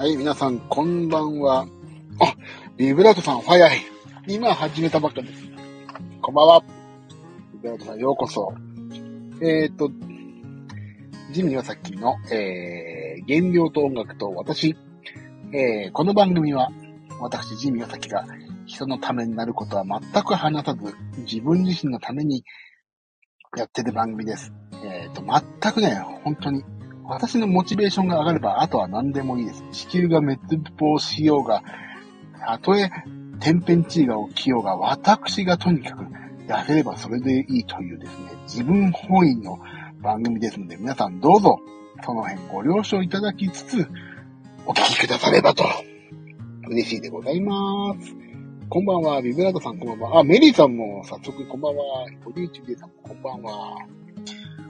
はい、皆さん、こんばんは。あ、ビブラートさん、早い。今始めたばっかです。こんばんは。ビブラートさん、ようこそ。えっ、と、ジミーはさっきの、えー、原料と音楽と私。えー、この番組は、私、ジミーはさきが、人のためになることは全く話さず、自分自身のためにやってる番組です。えっ、ー、と、全くね、本当に私のモチベーションが上がれば、あとは何でもいいです。地球が滅亡しようが、たとえ天変地異が起きようが、私がとにかく痩せればそれでいいというですね、自分本位の番組ですので、皆さんどうぞ、その辺ご了承いただきつつ、お聞きくださればと、嬉しいでございます。こんばんは、ビブラートさんこんばんは。あ、メリーさんも早速こんばんは。ボディーチューさんもこんばんは。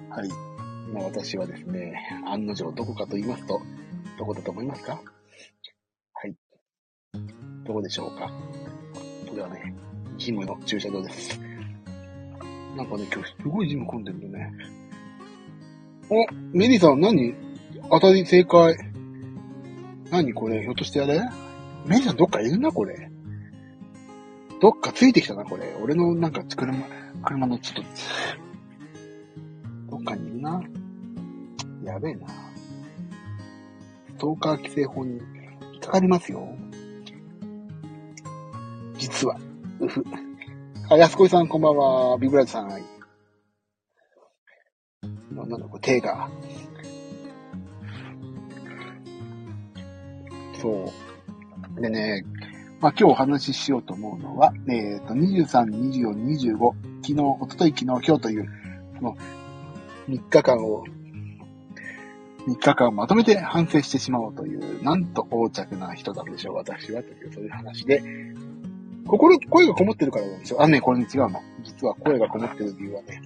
はい。今私はですね、案の定どこかと言いますと、どこだと思いますか？はい。どこでしょうか？これはね、ジムの駐車場です。なんかね、今日すごいジム混んでるんだね。お、メリーさん何？当たり正解。何これ？ひょっとしてあれ？メリーさんどっかいるな？これ。どっかついてきたな？これ。俺のなんか車、車のちょっと、どっかにいるな。やべえな。ストーカー規制法に引っかかりますよ。実は、うふ。あ、安子さんこんばんは。ビブラートさん。なんだこれ、手が。そう。でね、まあ、今日お話ししようと思うのは、えっ、ー、と、23、24、25、昨日、おととい、昨日、今日という、その、3日間を3日間まとめて反省してしまおうという、なんと横着な人なんでしょう、私は、という、そういう話で、心、声がこもってるからなんですよ。あ、ね、これに違うの。実は声がこもってる理由はね、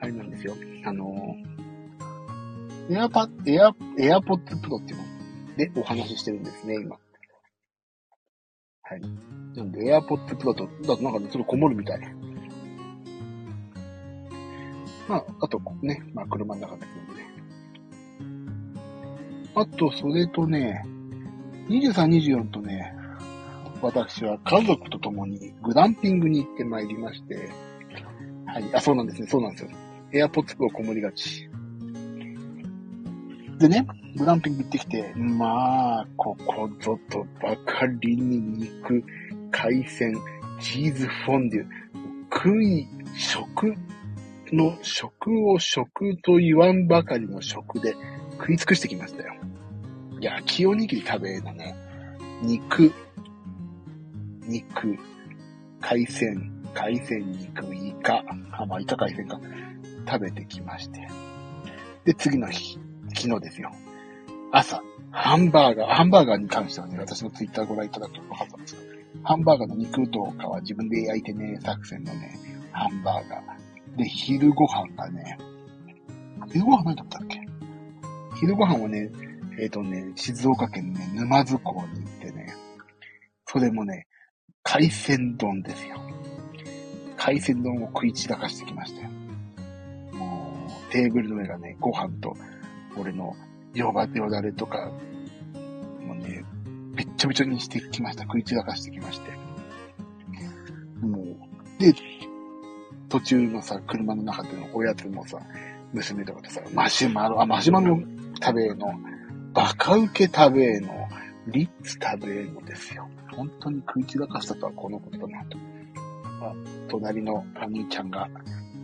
あれなんですよ。あのエアパッ、エア、エアポッツプロっていうのでお話ししてるんですね、今。はい。なんで、エアポッツプロと、だとなんかね、ちょっとこもるみたい。まあ、あとね、まあ車の中ですのでね。あと、それとね、23、24とね、私は家族と共にグランピングに行ってまいりまして、はい、あ、そうなんですね、そうなんですよ。エアポッツをこもりがち。でね、グランピング行ってきて、まあ、ここぞとばかりに肉、海鮮、チーズフォンデュ、食い、食の、食を食と言わんばかりの食で食い尽くしてきましたよ。焼きおにぎり食べのね。肉、肉、海鮮、海鮮肉、イカ、あ、まあ、イカ海鮮か。食べてきまして。で、次の日、昨日ですよ。朝、ハンバーガー、ハンバーガーに関してはね、私のツイッターご覧いただくと分かったんですけど、ハンバーガーの肉とかは自分で焼いてね、作戦のね、ハンバーガー。で、昼ご飯がね、昼ご飯何だったっけ昼ご飯はね、えっ、ー、とね、静岡県ね、沼津港に行ってね、それもね、海鮮丼ですよ。海鮮丼を食い散らかしてきましたよ。もう、テーブルの上がね、ご飯と、俺のよばよだれとか、もうね、べっちょべちょにしてきました。食い散らかしてきまして。もう、で、途中のさ、車の中でのおやつもさ、娘とかとさ、マシュマロ、あ、マシュマロ食べの、バカウケ食べえの、リッツ食べえのですよ。本当に食い散らかしたとはこのことだなと。あ、隣のお兄ちゃんが、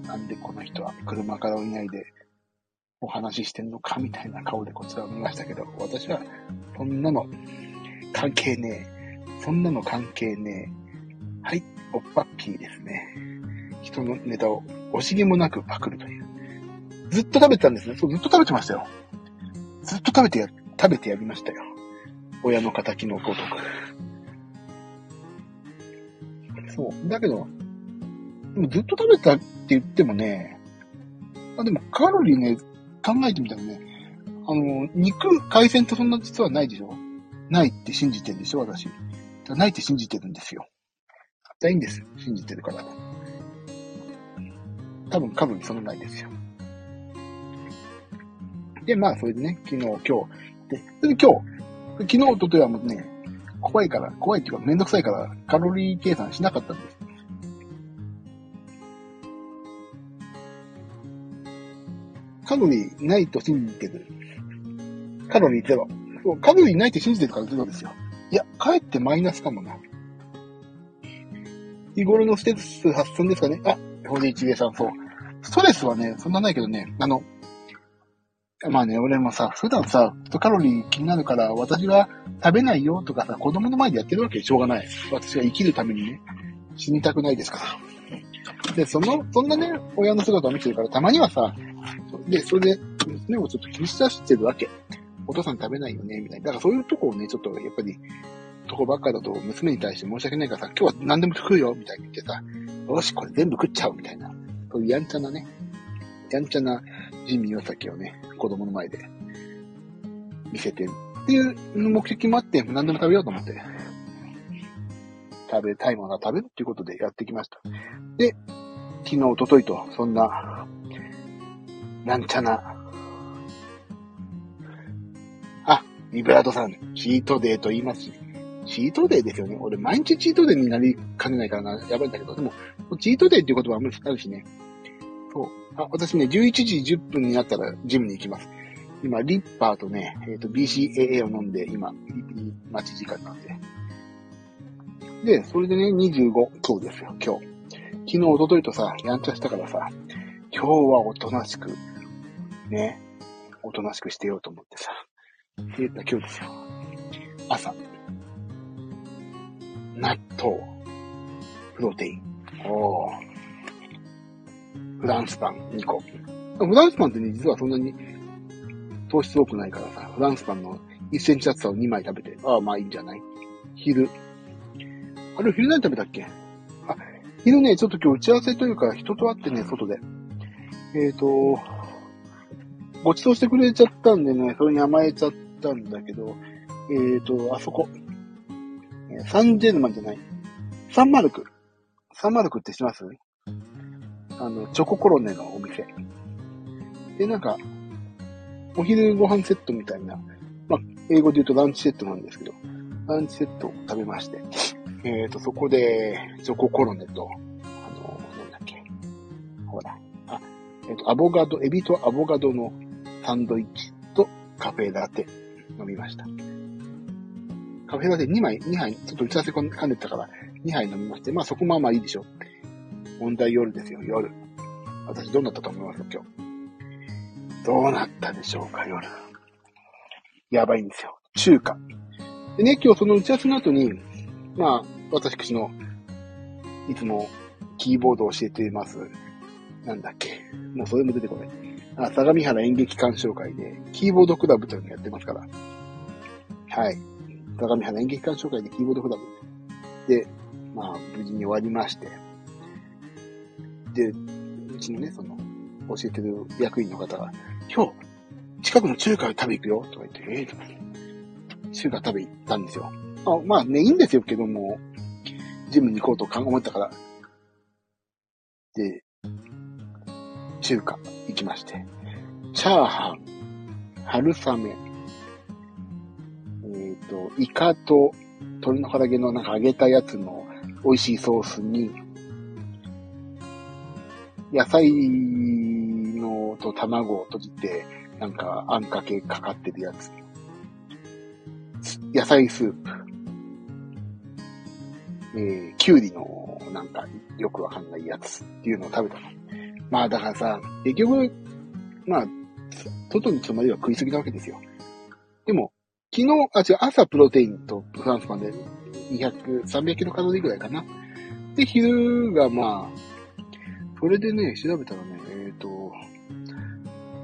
なんでこの人は車から降りないでお話ししてんのかみたいな顔でこちらを見ましたけど、私は、そんなの関係ねえ。そんなの関係ねえ。はい、おっぱっぴーですね。人のネタを惜しげもなくパクるという。ずっと食べてたんですね。そう、ずっと食べてましたよ。ずっと食べてや、食べてやりましたよ。親の仇のごとく。そう。だけど、でもずっと食べたって言ってもね、あ、でもカロリーね、考えてみたらね、あの、肉、海鮮とそんな実はないでしょ？ないって信じてるでしょ？私。ないって信じてるんですよ。ないいんです。信じてるから。多分カロリーそんなないですよ。で、まあ、それでね、昨日、今日、で、それで今日、昨日、とといはもうね、怖いから、怖いっていうかめんどくさいからカロリー計算しなかったんです。カロリーないと信じてる。カロリーゼロ。そうカロリーないって信じてるからゼロですよ。いや、かえってマイナスかもな。日頃のステス発散ですかね。あ、表一芸さん、そう。ストレスはね、そんなないけどね、あの、まあね、俺もさ、普段さ、カロリー気になるから、私は食べないよとかさ、子供の前でやってるわけでしょうがない。私は生きるためにね、死にたくないですから。で、その、そんなね、親の姿を見てるから、たまにはさ、で、それで、娘をちょっと気にし出してるわけ。お父さん食べないよね、みたいな。だからそういうとこをね、ちょっと、やっぱり、とこばっかだと娘に対して申し訳ないからさ、今日は何でも食うよ、みたいに言ってさ、よし、これ全部食っちゃう、みたいな。そういうやんちゃなね、やんちゃな人味良さをね、子供の前で見せてっていう目的もあって、何でも食べようと思って、食べたいものは食べるっていうことでやってきました。で、昨日、おとといと、そんな、なんちゃな、あ、リブラードさん、チートデーと言いますし、チートデーですよね。俺、毎日チートデーになりかねないからな、やばいんだけど、でも、チートデーっていう言葉はあんまりあるしね。そう。あ、私ね、11時10分になったらジムに行きます。今、リッパーとね、えっ、ー、と、BCAA を飲んで、今、待ち時間なんで。で、それでね、25、今日ですよ、今日。昨日、おとといとさ、やんちゃしたからさ、今日はおとなしく、ね、おとなしくしてようと思ってさ、って言った今日ですよ。朝、納豆、プロテイン。おー。フランスパン2個。フランスパンってね、実はそんなに糖質多くないからさ、フランスパンの1センチ厚さを2枚食べて、ああ、まあいいんじゃない？昼。あれ、昼何食べたっけ？あ、昼ね、ちょっと今日打ち合わせというか、人と会ってね、外で。えっ、ー、と、ご馳走してくれちゃったんでね、それに甘えちゃったんだけど、えっ、ー、と、あそこ。サンジェルマンじゃない？サンマルク。サンマルクって知ってます？あの、チョココロネのお店。で、なんか、お昼ご飯セットみたいな、まあ、英語で言うとランチセットなんですけど、ランチセットを食べまして、えっ、ー、と、そこで、チョココロネと、あの、なんだっけ、ほら、あ、えっ、ー、と、アボガド、エビとアボガドのサンドイッチとカフェラテ飲みました。カフェラテ2枚、2杯、ちょっと打ち合わせ噛んでたから、2杯飲みまして、まあそこまあまあいいでしょ。問題夜ですよ、夜。私どうなったと思います今日？どうなったでしょうか、夜。やばいんですよ。中華。でね、今日その打ち合わせの後に、まあ、私の、いつもキーボードを教えています。なんだっけ。もうそれも出てこない。あ、相模原演劇鑑賞会で、キーボードクラブというのをやってますから。はい。相模原演劇鑑賞会でキーボードクラブ。で、まあ、無事に終わりまして。で、うちのね、その、教えてる役員の方が、今日、近くの中華食べ行くよとか言って、ええー、とか中華食べ行ったんですよ。あまあね、いいんですよけども、ジムに行こうと思ったから。で、中華行きまして。チャーハン、春雨、えっ、ー、と、イカと鶏の唐揚げのなんか揚げたやつの美味しいソースに、野菜のと卵を閉じて、なんか、あんかけかかってるやつ。野菜スープ。えー、きゅうりの、なんか、よくわかんないやつっていうのを食べたの。まあ、だからさ、結局、まあ、外に泊まりは食いすぎなわけですよ。でも、昨日、あ、違う、朝プロテインとフランスパンで200、300キロカロリーぐらいかな。で、昼がまあ、それでね、調べたらね、えっ、ー、と、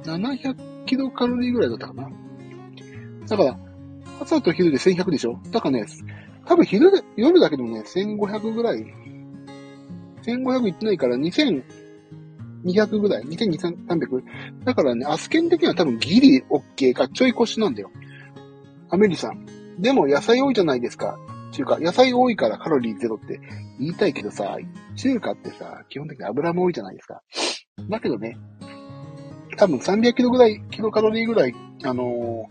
700キロカロリーぐらいだったかな。だから、朝と昼で1100でしょ？だからね、多分昼で、夜だけでもね、1500ぐらい。1500いってないから2200ぐらい。2300。だからね、アスケン的には多分ギリ OK かちょい腰なんだよ。アメリさん。でも野菜多いじゃないですか。中華、野菜多いからカロリーゼロって言いたいけどさ、中華ってさ、基本的に油も多いじゃないですか。だけどね、多分300キロぐらい、キロカロリーぐらい、あの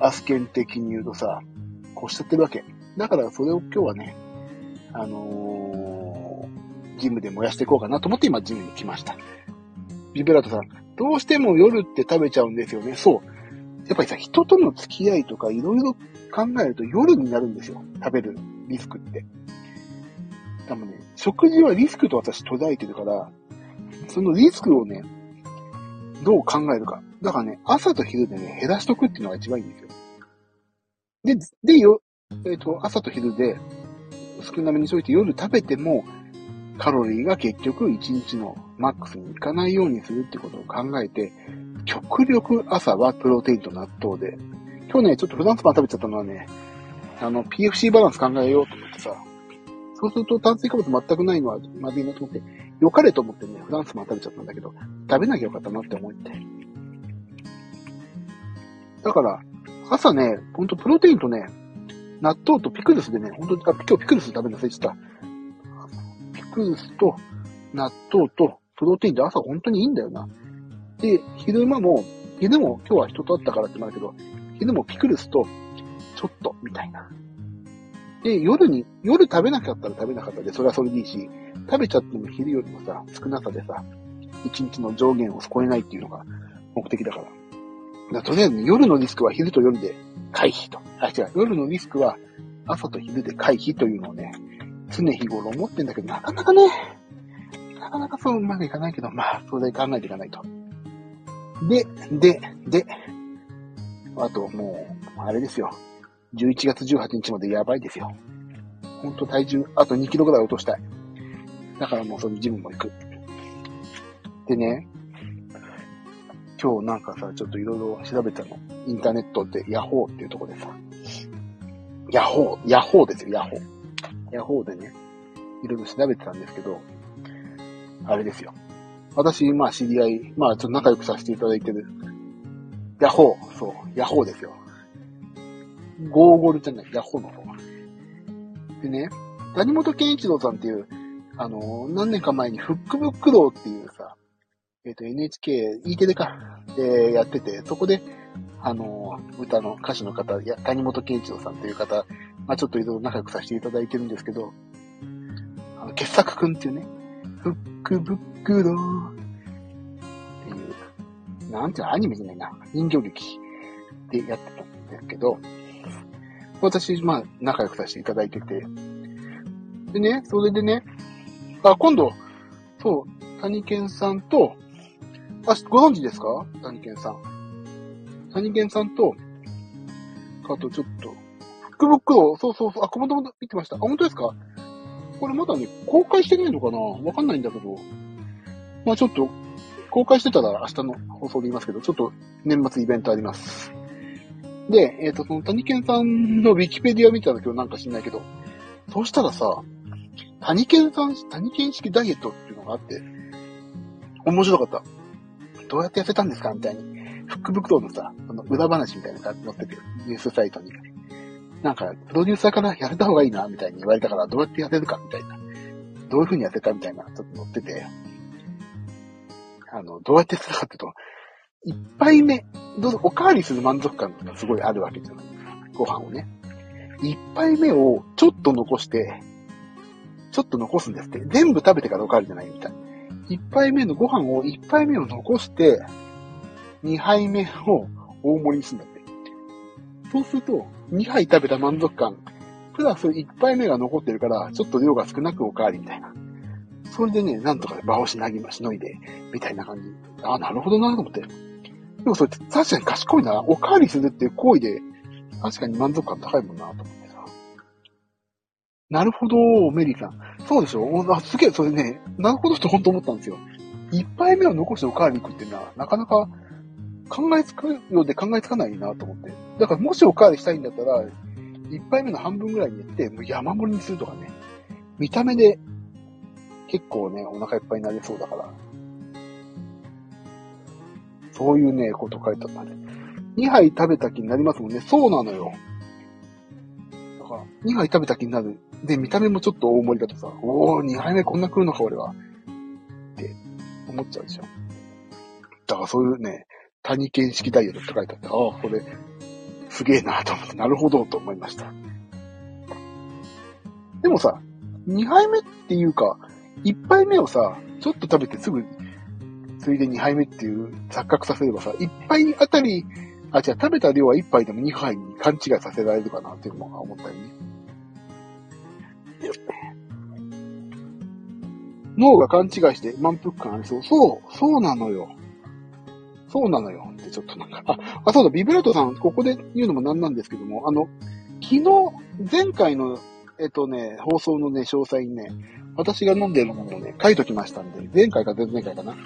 ー、アスケン的に言うとさ、こうしちゃってるわけ。だからそれを今日はね、あのー、ジムで燃やしていこうかなと思って今ジムに来ました。ビブラートさん、どうしても夜って食べちゃうんですよね。そう。やっぱりさ、人との付き合いとかいろいろ考えると夜になるんですよ。食べるリスクって。多分ね、食事はリスクと私捉えてるから、そのリスクをね、どう考えるか。だからね、朝と昼でね、減らしとくっていうのが一番いいんですよ。で、で、よ、えっ、ー、と、朝と昼で少なめにしといて夜食べても、カロリーが結局1日のマックスにいかないようにするってことを考えて、極力朝はプロテインと納豆で、今日ね、ちょっとフランスパン食べちゃったのはね、あの、PFC バランス考えようと思ってさ、そうすると炭水化物全くないのはまずいなと思って、良かれと思ってね、フランスパン食べちゃったんだけど、食べなきゃよかったなって思って。だから、朝ね、ほんとプロテインとね、納豆とピクルスでね、ほんと、あ、今日ピクルス食べるの忘れて言った。ピクルスと納豆とプロテインで朝本当にいいんだよな。で、昼間も、昼も今日は人と会ったからってなるけど、昼もピクルスとちょっとみたいな。で、夜に、夜食べなかったら食べなかったで、それはそれでいいし、食べちゃっても昼よりもさ、少なさでさ、一日の上限を超えないっていうのが目的だから。だとりあえず、ね、夜のリスクは昼と夜で回避と。あ、違う。夜のリスクは朝と昼で回避というのをね、常日頃思ってんだけど、なかなかね、なかなかそううまくいかないけど、まあ、それで考えていかないと。で、で、で、あともう、あれですよ。11月18日までやばいですよ。ほんと体重、あと2キロぐらい落としたい。だからもうそのジムも行く。でね、今日なんかさ、ちょっといろいろ調べたの。インターネットでヤホーっていうとこでさ、ヤホー、ヤホーですよ、ヤホー。ヤホーでね、いろいろ調べてたんですけど、あれですよ。私、まあ知り合い、まあちょっと仲良くさせていただいてる、ヤホー、そう、ヤホーですよ。ゴーゴルじゃない、ヤホーの方。でね、谷本健一郎さんっていう、あの、何年か前にフックブックローっていうさ、えっ、ー、と NHK、E テレか、でやってて、そこで、あの、歌の歌手の方、や谷本健一郎さんという方、まあちょっといろいろ仲良くさせていただいてるんですけど、あの、傑作くんっていうね、フックブックローっていう、なんていうの、アニメじゃないな、人形劇でやってたんですけど、私、まあ、仲良くさせていただいてて、でね、それでね、あ、今度、そう、谷健さんと、あ、ご存知ですか？谷健さん。谷健さんと、あとちょっと、フックブックを、そうそうそう、あ、コメントも見てました。あ、本当ですか？これまだね、公開してないのかな？わかんないんだけど、まあちょっと、公開してたら明日の放送で言いますけど、ちょっと年末イベントあります。で、えっ、ー、と、その谷健さんのウィキペディア見たんだけど、なんか知んないけど、そうしたらさ、谷健さん、谷健式ダイエットっていうのがあって、面白かった。どうやって痩せたんですか？みたいに。フックブックのさ、あの、裏話みたいなのが載ってて、ニュースサイトに。なんか、プロデューサーからやれた方がいいな、みたいに言われたから、どうやって痩せるか、みたいな。どういう風に痩せたみたいな、ちょっと載ってて。あの、どうやってするかっていうと、一杯目、どうぞ、おかわりする満足感がすごいあるわけじゃないご飯をね。一杯目をちょっと残して、ちょっと残すんですって。全部食べてからおかわりじゃないみたい。一杯目のご飯を、一杯目を残して、二杯目を大盛りにするんだって。そうすると、二杯食べた満足感、プラス一杯目が残ってるから、ちょっと量が少なくおかわりみたいな。それでね、なんとか場をしなぎましのいで、みたいな感じ。ああ、なるほどなと思って。でもそれ確かに賢いな。おかわりするっていう行為で、確かに満足感高いもんなと思ってさ。なるほど、メリーさん。そうでしょあすげえ、それね、なるほどと本当思ったんですよ。一杯目を残しておかわり行くっていうのは、なかなか考えつくようで考えつかないなと思って。だからもしおかわりしたいんだったら、一杯目の半分ぐらいにやって、もう山盛りにするとかね。見た目で結構ね、お腹いっぱいになりそうだから。そういうね、こと書いてあったんで。2杯食べた気になりますもんね。そうなのよ。だから、2杯食べた気になる。で、見た目もちょっと大盛りだとさ、おー、2杯目こんな食うのか、俺は。って思っちゃうでしょ。だからそういうね、谷犬式ダイエットって書いてあって、ああ、これ、すげえなと思って、なるほどと思いました。でもさ、2杯目っていうか、1杯目をさ、ちょっと食べてすぐ、ついで2杯目っていう錯覚させればさ、1杯あたり、あ、じゃあ食べた量は1杯でも2杯に勘違いさせられるかなっていうのも思ったよね。脳が勘違いして満腹感ありそう。そう、そうなのよ。そうなのよ。ってちょっとなんか、あ、あ、そうだ、ビブラートさん、ここで言うのもなんなんですけども、あの、昨日、前回の、えっとね、放送のね、詳細にね、私が飲んでるものをね、書いときましたんで、前回か前々回かな？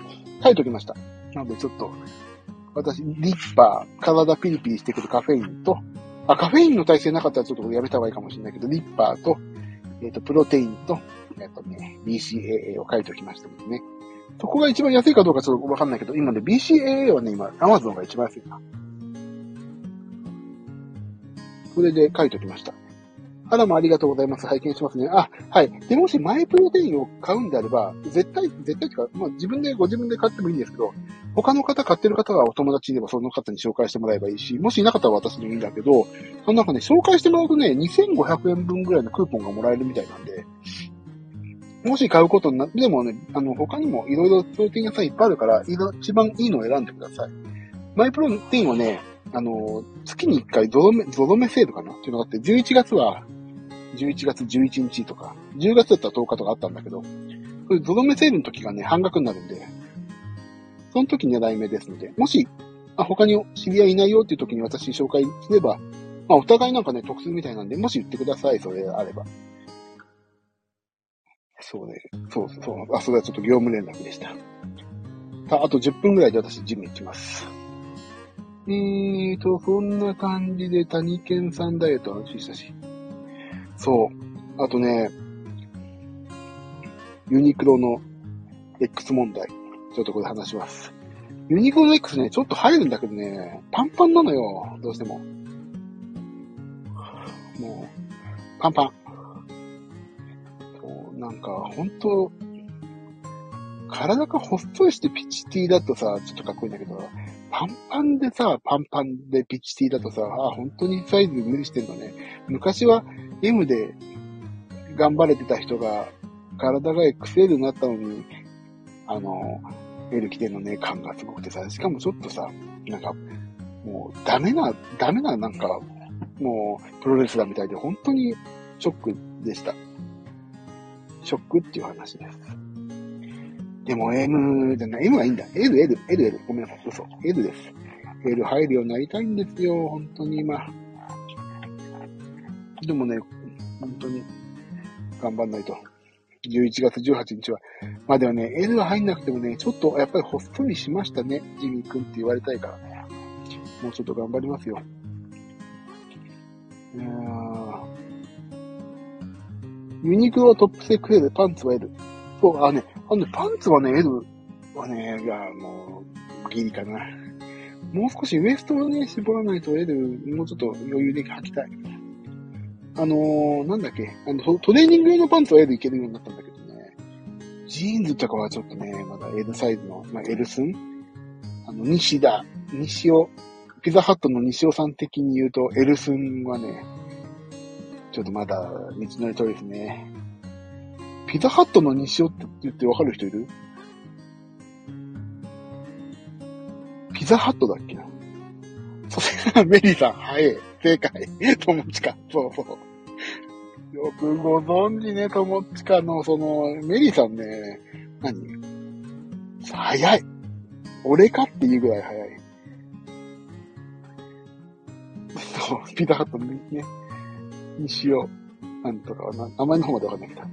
書いときました。なのでちょっと、私、リッパー、体ピリピリしてくるカフェインと、あ、カフェインの耐性なかったらちょっとやめた方がいいかもしれないけど、リッパーと、えっ、と、プロテインと、えっ、とね、BCAA を書いておきましたのでね。そこが一番安いかどうかちょっとわかんないけど、今ね、BCAA はね、今、Amazon が一番安いな。それで書いておきました。あらもありがとうございます。拝見しますね。あ、はい。で、もしマイプロテインを買うんであれば、絶対、絶対ってか、まあ自分で、ご自分で買ってもいいんですけど、他の方買ってる方がお友達いればその方に紹介してもらえばいいし、もしいなかったら私でもいいんだけど、その中ね、紹介してもらうとね、2500円分ぐらいのクーポンがもらえるみたいなんで、もし買うことになって、でもね、あの、他にもいろいろプロテイン屋さんいっぱいあるから、一番いいのを選んでください。マイプロテインはね、あの、月に1回ゾロ目、ゾロ目セールかな？っていうのがあって、11月は11月11日とか、10月だったら10日とかあったんだけど、そういうゾロ目セールの時がね、半額になるんで、その時に狙い目ですので、もし、あ、他に知り合いいないよっていう時に私紹介すれば、まあお互いなんかね、得するみたいなんで、もし言ってください、それあれば。そうね、そうそう、あ、それはちょっと業務連絡でした。ああと10分ぐらいで私ジム行きます。えーと、そんな感じで谷健さんダイエット話したし。そう。あとね、ユニクロの X 問題。ちょっとこれ話します。ユニクロの X ね、ちょっと入るんだけどね、パンパンなのよ。どうしても。もう、パンパン。なんか、ほんと、体が細いしてピチティだとさ、ちょっとかっこいいんだけど、パンパンでさ、パンパンでピチティだとさ、あ、本当にサイズ無理してんのね。昔は M で頑張れてた人が、体が XL になったのに、あの、L 着てんのね、感がすごくてさ、しかもちょっとさ、なんか、もうダメな、ダメななんか、もうプロレスラーみたいで本当にショックでした。ショックっていう話です。でも M じゃない、M はいいんだ。L、L、L、L。ごめんなさい。嘘。L です。L 入るようになりたいんですよ。本当に今。でもね、本当に頑張んないと。11月18日は。まあでもね、L は入んなくてもね、ちょっとやっぱりほっそりしましたね。ジミー君って言われたいからね。もうちょっと頑張りますよ。いやユニクロはトップセクエル、パンツは L。そう、あね、あのね、パンツはね、L はね、いや、もう、ギリかな。もう少しウエストをね、絞らないと L、もうちょっと余裕で履きたい。あのー、なんだっけ、あの、トレーニング用のパンツは L いけるようになったんだけどね、ジーンズとかはちょっとね、まだ L サイズの、まあ、L スンあの、西田、西尾、ピザハットの西尾さん的に言うと、L スンはね、ちょっとまだ道のり遠いですね。ピザハットの西尾って言ってわかる人いる？ピザハットだっけな？それメリーさん、はい。正解。友近。そうそう。よくご存知ね、友近の、その、メリーさんね、何？早い。俺かっていうぐらい早い。そう、ピザハットのね、にしよう。なんとかな、名前の方までわかんないけど。あ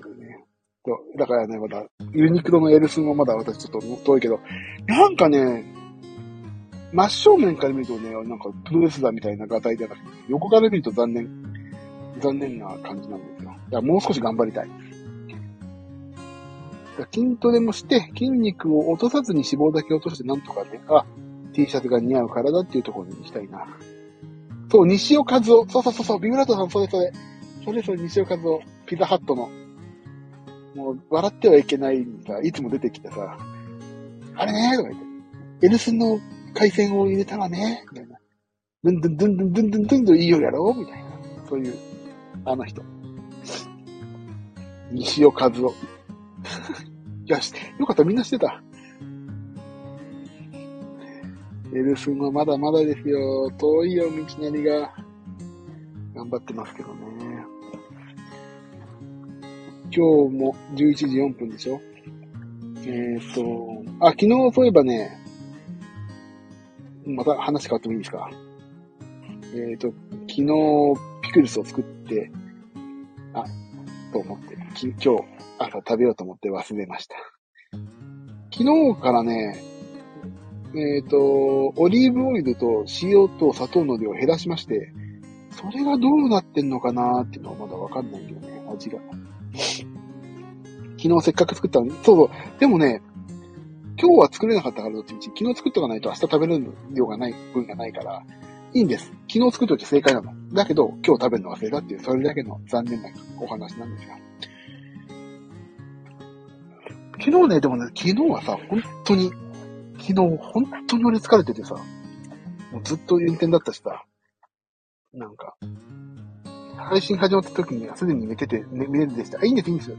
るね。そう、だからね、まだ、ユニクロのエルスンはまだ私ちょっと遠いけど、なんかね、真正面から見るとね、なんかプロレスラーみたいなガタイでなくて、横から見ると残念、残念な感じなんですよ。だからもう少し頑張りたい。筋トレもして、筋肉を落とさずに脂肪だけ落としてなんとかね、あ、T シャツが似合う体っていうところに行きたいな。そう、西尾和夫。そうそうそうそう、ビブラートさん、それそれ。それそれ西尾和夫。ピザハットの。もう、笑ってはいけないさ、いつも出てきてさ、あれねとか言って。エルスの回線を入れたらね、みたいな。ドゥンドゥンドゥンドゥンドゥンドゥンドゥンドゥンいいよやろうみたいな。そういう、あの人。西尾和夫。いや、よかった、みんなしてた。エルスンはまだまだですよ。遠いよ、道なりが。頑張ってますけどね。今日も11時4分でしょ？えっ、と、あ、昨日そういえばね、また話変わってもいいですか？えっ、と、昨日ピクルスを作って、あ、と思って、き今日朝食べようと思って忘れました。昨日からね、えっ、ー、と、オリーブオイルと塩と砂糖の量を減らしまして、それがどうなってんのかなーっていうのはまだわかんないんだよね、味が。昨日せっかく作ったのに、そうそう。でもね、今日は作れなかったからどっちみち、昨日作っとかないと明日食べる量がない、分がないから、いいんです。昨日作っといて正解なの。だけど、今日食べるの忘れたっていう、それだけの残念なお話なんですよ。昨日ね、でもね、昨日はさ、本当に昨日本当に俺疲れててさ、もうずっと運転だったしさ、なんか、配信始まった時にはすでに寝てて、ね、寝てでした。あ、いいんです、いいんですよ。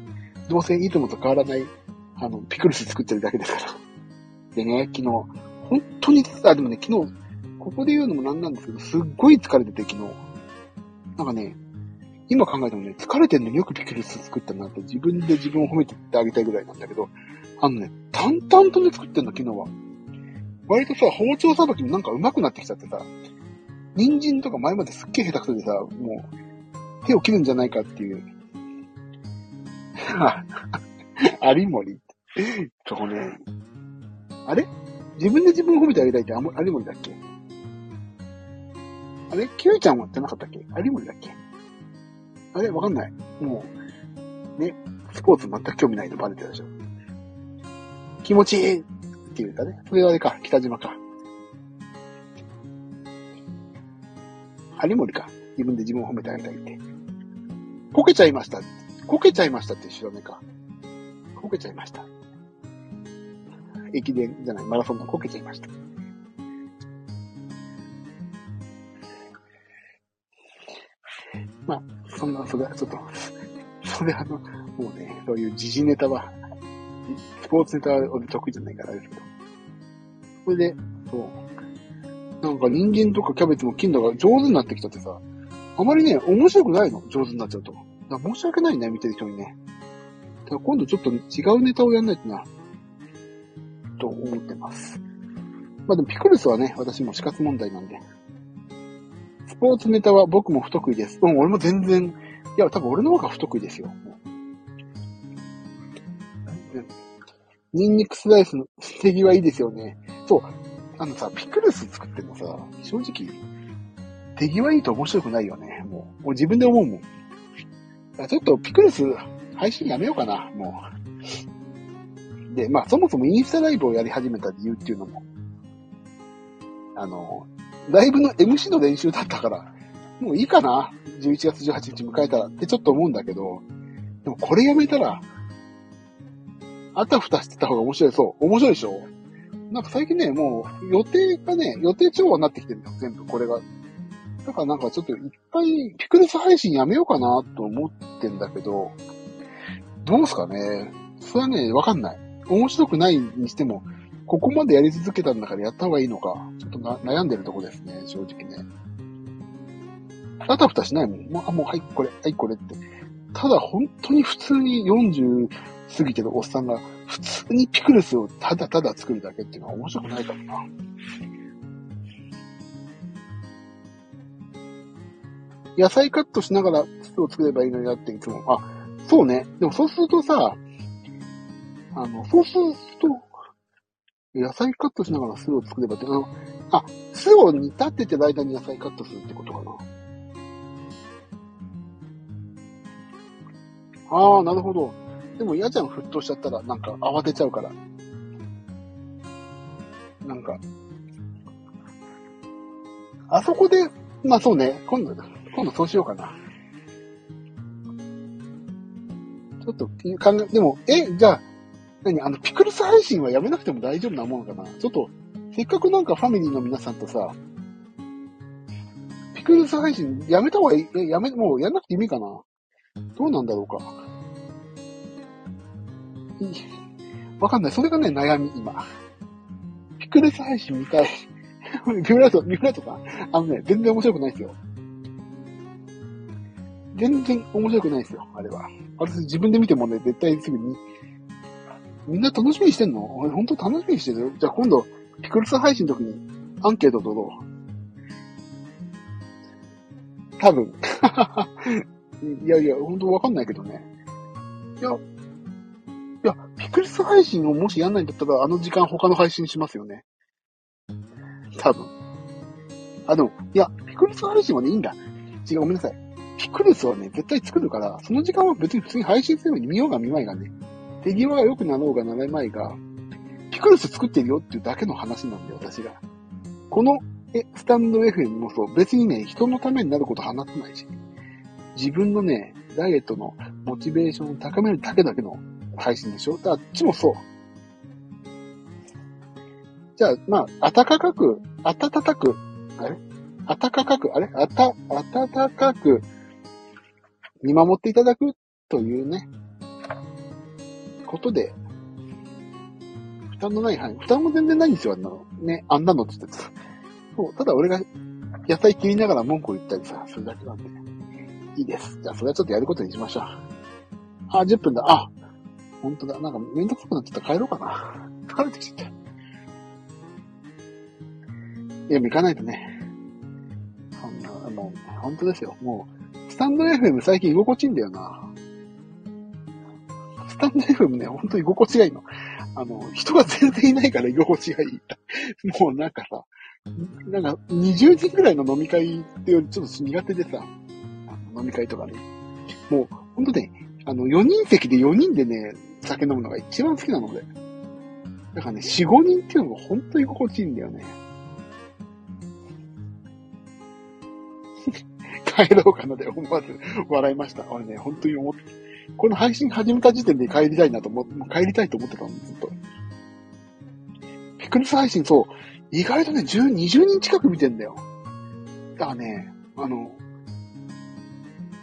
どうせいつもと変わらない、あの、ピクルス作ってるだけですから。でね、昨日、本当に、あ、でもね、昨日、ここで言うのもなんなんですけど、すっごい疲れてて、昨日。なんかね、今考えてもね、疲れてんのによくピクルス作ったなって自分で自分を褒めてってあげたいぐらいなんだけど、あのね、淡々とね、作ってんの、昨日は。割とさ、包丁さばきもなんか上手くなってきちゃってさ、人参とか前まですっげえ下手くそでさ、もう、手を切るんじゃないかっていう。有森。そうね。あれ？自分で自分を褒めてあげたいって有森だっけ？あれ？キューちゃんはってなかったっけ？有森だっけ？あれ？わかんない。もう、ね、スポーツ全く興味ないとバレてたでしょ。気持ちいいっていうかね。それはあれか、北島か。有森か。自分で自分を褒めてあげたいって。こけちゃいました。こけちゃいましたって知らねか。こけちゃいました。駅伝じゃない、マラソンがこけちゃいました。まあ、そんな、それはちょっと、それあの、もうね、そういう時事ネタはスポーツネタは俺得意じゃないからですけど。それで、そう。なんか人参とかキャベツも切るのが上手になってきたってさ、あまりね、面白くないの？上手になっちゃうと。申し訳ないね、見てる人にね。だから今度ちょっと違うネタをやんないとな、と思ってます。まあでもピクルスはね、私も死活問題なんで。スポーツネタは僕も不得意です。うん、俺も全然、いや、多分俺の方が不得意ですよ。ニンニクスライスの手際いいですよね。そう。あのさ、ピクルス作ってもさ、正直、手際いいと面白くないよね。もう、もう自分で思うもん。ちょっとピクルス配信やめようかな、もう。で、まあそもそもインスタライブをやり始めた理由っていうのも、あの、ライブの MC の練習だったから、もういいかな ?11 月18日迎えたらってちょっと思うんだけど、でもこれやめたら、あたふたしてた方が面白い。そう。面白いでしょなんか最近ね、もう予定がね、予定調和になってきてるんだよ、全部これが。だからなんかちょっといっぱいピクルス配信やめようかなと思ってんだけど、どうすかねそれはね、わかんない。面白くないにしても、ここまでやり続けたんだからやった方がいいのか、ちょっと悩んでるとこですね、正直ね。あたふたしないもん。もう、あ、もう、はい、これ、はい、これって。ただ、本当に普通に40過ぎてるおっさんが普通にピクルスをただただ作るだけっていうのは面白くないかもな。野菜カットしながら酢を作ればいいのになっていつも。あ、そうね。でもそうするとさ、あの、そうすると、野菜カットしながら酢を作ればって、あの、あ、酢を煮立ててる間に野菜カットするってことかな。ああ、なるほど。でも嫌じゃん、沸騰しちゃったら、なんか慌てちゃうから。なんか、あそこで、まあそうね、今度、今度そうしようかな。ちょっと考え、でも、え、じゃあ、何？あの、ピクルス配信はやめなくても大丈夫なものかな？ちょっと、せっかくなんかファミリーの皆さんとさ、ピクルス配信やめた方がいい、やめ、もうやんなくていいかな？どうなんだろうか。わかんない。それがね、悩み、今。ピクルス配信見たい。ビブラート、ビブラートさん。あのね、全然面白くないですよ。全然面白くないですよ、あれは。私自分で見てもね、絶対すぐに。みんな楽しみにしてんの？俺本当楽しみにしてるよ。じゃあ今度、ピクルス配信の時にアンケート取ろう。多分。いやいや、本当わかんないけどね。いや、クルス配信をもしやんないんだったら、あの時間他の配信しますよね。多分。あ、でも、いや、ピクルス配信はね、いいんだ。違う、ごめんなさい。ピクルスはね、絶対作るから、その時間は別に普通に配信すれば見ようが見まいがね、手際が良くなろうがならないが、ピクルス作ってるよっていうだけの話なんだよ、私が。この、え、スタンド FM もそう、別にね、人のためになること話さないし、自分のね、ダイエットのモチベーションを高めるだけだけの配信でしょ？だあっちもそう。じゃあ、まあ、暖かく、暖かく、あれ？暖かく、あれ？あた、暖かく見守っていただくというね、ことで、負担のない範囲、負担も全然ないんですよ、あの、ね、あんなのって言ってそう、ただ俺が野菜切りながら文句を言ったりさ、するだけなんで。いいです。じゃあ、それはちょっとやることにしましょう。あ、10分だ。あ、ほんとだ。なんかめんどくさくなっちゃった帰ろうかな。疲れてきちゃった。いや、行かないとね。そんな、もう、本当ですよ。もう、スタンド FM 最近居心地いいんだよな。スタンド FM ね、本当に居心地がいいの。あの、人が全然いないから居心地がいい。もうなんかさ、なんか20人くらいの飲み会ってよりちょっと苦手でさ、飲み会とかね。もう、ほんとね、あの、4人席で4人でね、酒飲むのが一番好きなので。だからね、4、5人っていうのが本当に心地いいんだよね。帰ろうかなで思わず笑いました。俺ね、本当に思って、この配信始めた時点で帰りたいなと思って、帰りたいと思ってたの、ずっと。ピクルス配信、そう、意外とね、10、20人近く見てんだよ。だからね、あの、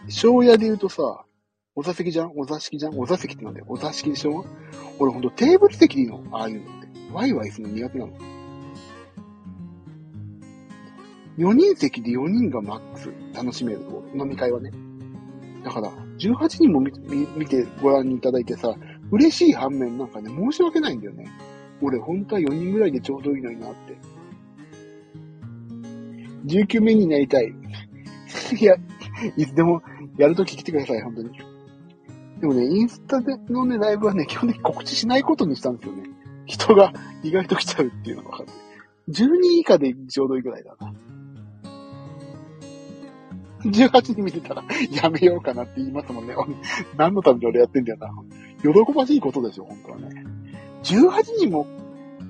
庄屋で言うとさ、お座席じゃん？お座敷じゃん？お座席ってなんだよお座敷でしょ？俺ほんとテーブル席でいいのああいうのって。ワイワイするの苦手なの。4人席で4人がマックス楽しめると、飲み会はね。だから、18人も見見てご覧いただいてさ、嬉しい反面なんかね、申し訳ないんだよね。俺、本当は4人ぐらいでちょうどいいのになって。19名になりたい。いや、いつでもやるとき来てください、本当に。でもね、インスタでのね、ライブはね、基本的に告知しないことにしたんですよね。人が意外と来ちゃうっていうのが分かって。10人以下でちょうどいいぐらいだな。18人見てたらやめようかなって言いますもんね。何のために俺やってんだよな。喜ばしいことでしょ、本当はね。18人も、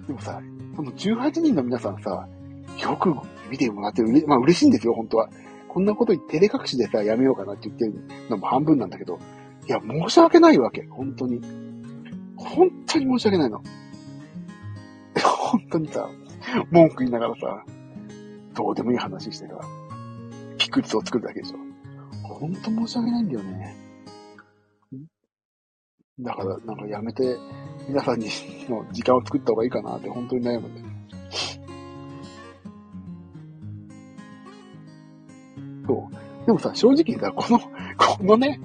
でもさ、その18人の皆さんさ、よく見てもらってる、まあ嬉しいんですよ、本当は。こんなことに照れ隠しでさ、やめようかなって言ってるのも半分なんだけど、いや、申し訳ないわけ。本当に。本当に申し訳ないの。本当にさ、文句言いながらさ、どうでもいい話してさ、ピクルスを作るだけでしょ。本当申し訳ないんだよね。だから、なんかやめて、皆さんにの時間を作った方がいいかなって本当に悩むんだよ。そう。でもさ、正直さ、この、このね、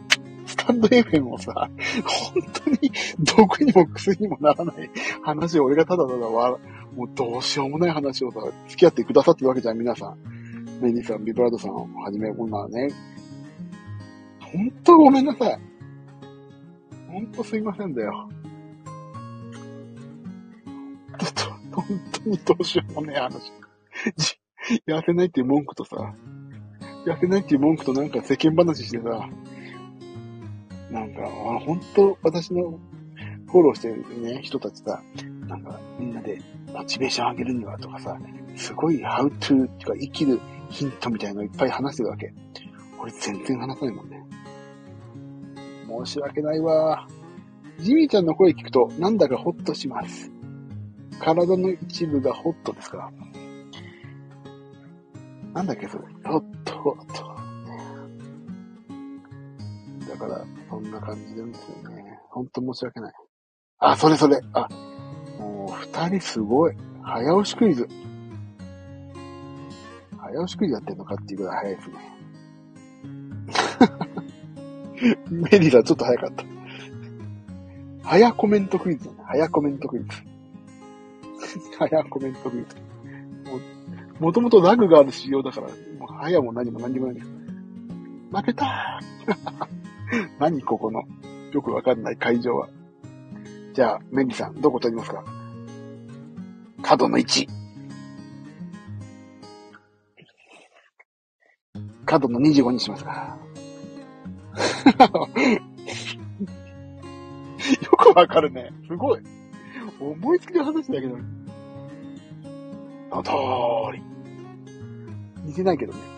タンド FM をさ、本当に毒にも薬にもならない話を俺がただただわ、もうどうしようもない話をさ、付き合ってくださってるわけじゃん、皆さん。メニーさん、ビブラードさんをはじめ、こんなね。本当ごめんなさい。本当すいませんだよ。本当にどうしようもねえ話。痩せないっていう文句とさ、痩せないっていう文句となんか世間話してさ、なんか、あ本当私のフォローしてるね、人たちさ、なんかみんなでモチベーション上げるにはとかさ、すごい how to っていうか生きるヒントみたいのいっぱい話してるわけ。俺全然話さないもんね。申し訳ないわ。ジミーちゃんの声聞くとなんだかホッとします。体の一部がホットですから。なんだっけそれ。ホット。ほど。だから、そんな感じなんですよね。ほんと申し訳ない。あ、それそれ。あ、もう、二人すごい。早押しクイズ。早押しクイズやってんのかっていうぐらい早いですね。メリーさんちょっと早かった。早コメントクイズ。早コメントクイズ。早コメントクイズ。もともとラグがある仕様だから、もう早も何も何もないです。負けた 何ここの、よくわかんない会場は。じゃあ、メンリさん、どこ取りますか？角の1。角の25にしますか。よくわかるね。すごい。思いつきの話だけど。その通り。似てないけどね。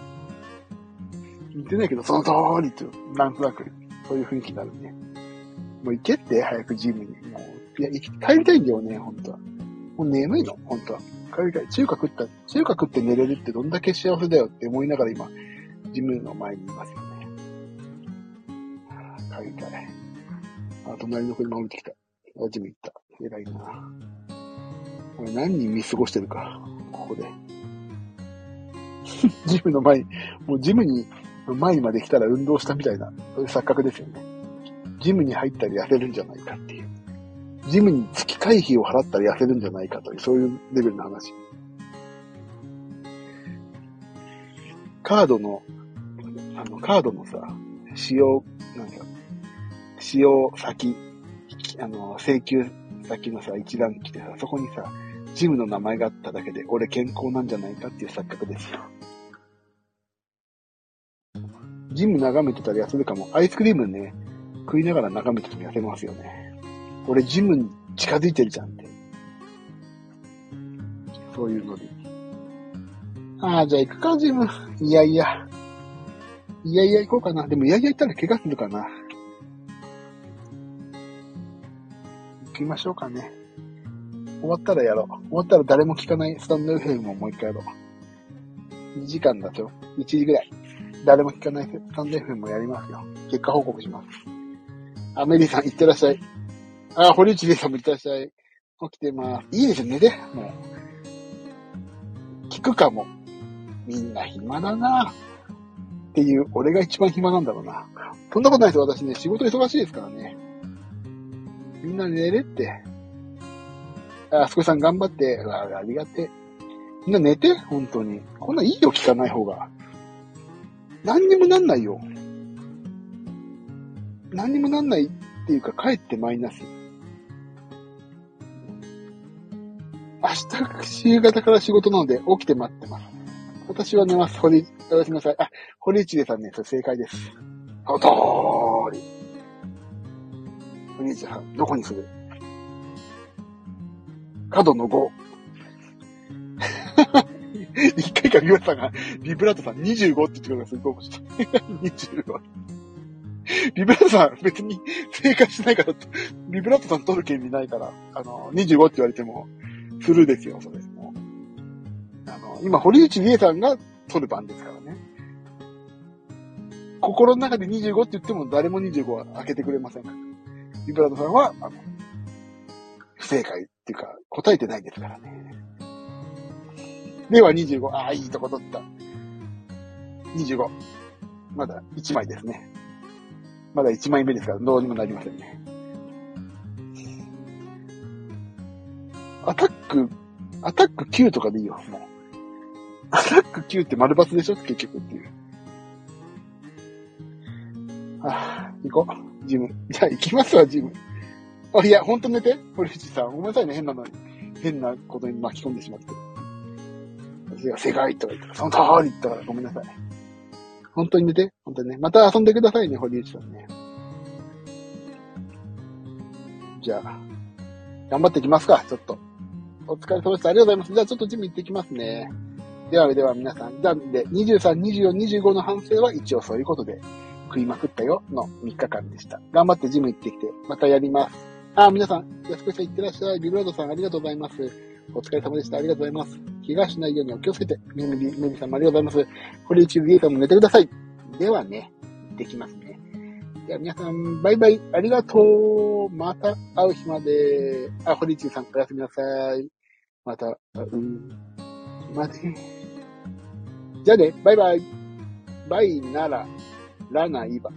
似てないけど、その通りって、なんとなく、そういう雰囲気になるね。もう行けって、早くジムに。もう、いや、行き帰りたいんだよね、本当は。もう眠いの、本当は。帰りたい。中華食った、中華食って寝れるってどんだけ幸せだよって思いながら今、ジムの前にいますよね。帰りたい。あ、隣の車降りてきた。あ、ジム行った。偉いな。俺何人見過ごしてるか、ここで。ジムの前に、もうジムに、前まで来たら運動したみたいな、そういう錯覚ですよね。ジムに入ったら痩せるんじゃないかっていう。ジムに月会費を払ったら痩せるんじゃないかという、そういうレベルの話。カードの、あの、カードのさ、使用、なんか、使用先、あの、請求先のさ、一覧来てさ、そこにさ、ジムの名前があっただけで、俺健康なんじゃないかっていう錯覚ですよ。ジム眺めてたら痩せるかも。アイスクリームね、食いながら眺めてても痩せますよね。俺ジムに近づいてるじゃんって。そういうので。ああ、じゃあ行くか、ジム。いやいや。いやいや行こうかな。でもいやいや行ったら怪我するかな。行きましょうかね。終わったらやろう。終わったら誰も聞かないスタンド FM をもう一回やろう。2時間だと ?1 時ぐらい。誰も聞かないスタンド FM もやりますよ。結果報告します。あ、メリーさん、行ってらっしゃい。あ、堀内さんも行ってらっしゃい。起きてます。いいですよ、寝て。もう。聞くかも。みんな暇だな。っていう、俺が一番暇なんだろうな。そんなことないです私ね、仕事忙しいですからね。みんな寝れって。あ、すこさん頑張って。あありがて。みんな寝て、本当に。こんないいよ、聞かない方が。何にもなんないよ。何にもなんないっていうか、帰ってマイナス。明日、夕方から仕事なので起きて待ってます。私は寝ます。堀、おやすみなさい。あ、堀内さんね、それ正解です。その通り。堀内さん、どこにする角の5。一 かビブラートさんが、ビブラートさん25って言ってくれたすごい面白い。25。ビブラートさん別に正解しないから、ビブラートさん取る権利ないから、あの、25って言われても、スルーですよ、それ。もうあの、今、堀内理恵さんが取る番ですからね。心の中で25って言っても誰も25は開けてくれませんから。ビブラートさんは、あの、不正解っていうか、答えてないですからね。では25。ああ、いいとこ取った。25。まだ1枚ですね。まだ1枚目ですから、どうにもなりませんね。アタック、アタック9とかでいいよ、もう。アタック9って丸抜でしょ結局っていう。ああ、行こう。ジム。じゃあ行きますわ、ジム。あ、いや、ほんと寝て。堀内さん。ごめんなさいね、変なのに。変なことに巻き込んでしまって。私が世界とか言ったら、その通り言ったかごめんなさい。本当に寝て？本当にね。また遊んでくださいね、堀内さんね。じゃあ、頑張っていきますか、ちょっと。お疲れ様です。ありがとうございます。じゃあちょっとジム行ってきますね。ではでは皆さん、じゃあで、23、24、25の反省は一応そういうことで、食いまくったよの3日間でした。頑張ってジム行ってきて、またやります。あ、皆さん、安子さん行ってらっしゃい。ビブラードさんありがとうございます。お疲れ様でした。ありがとうございます。怪我しないようにお気をつけて。メミリ、メミさんもありがとうございます。これ一リエイターも寝てください。ではね、できますね。では皆さん、バイバイ。ありがとう。また会う日まで。あ、堀内さん、おやすみなさい。また、うん。まで。じゃあね、バイバイ。バイなら、ラナイバ。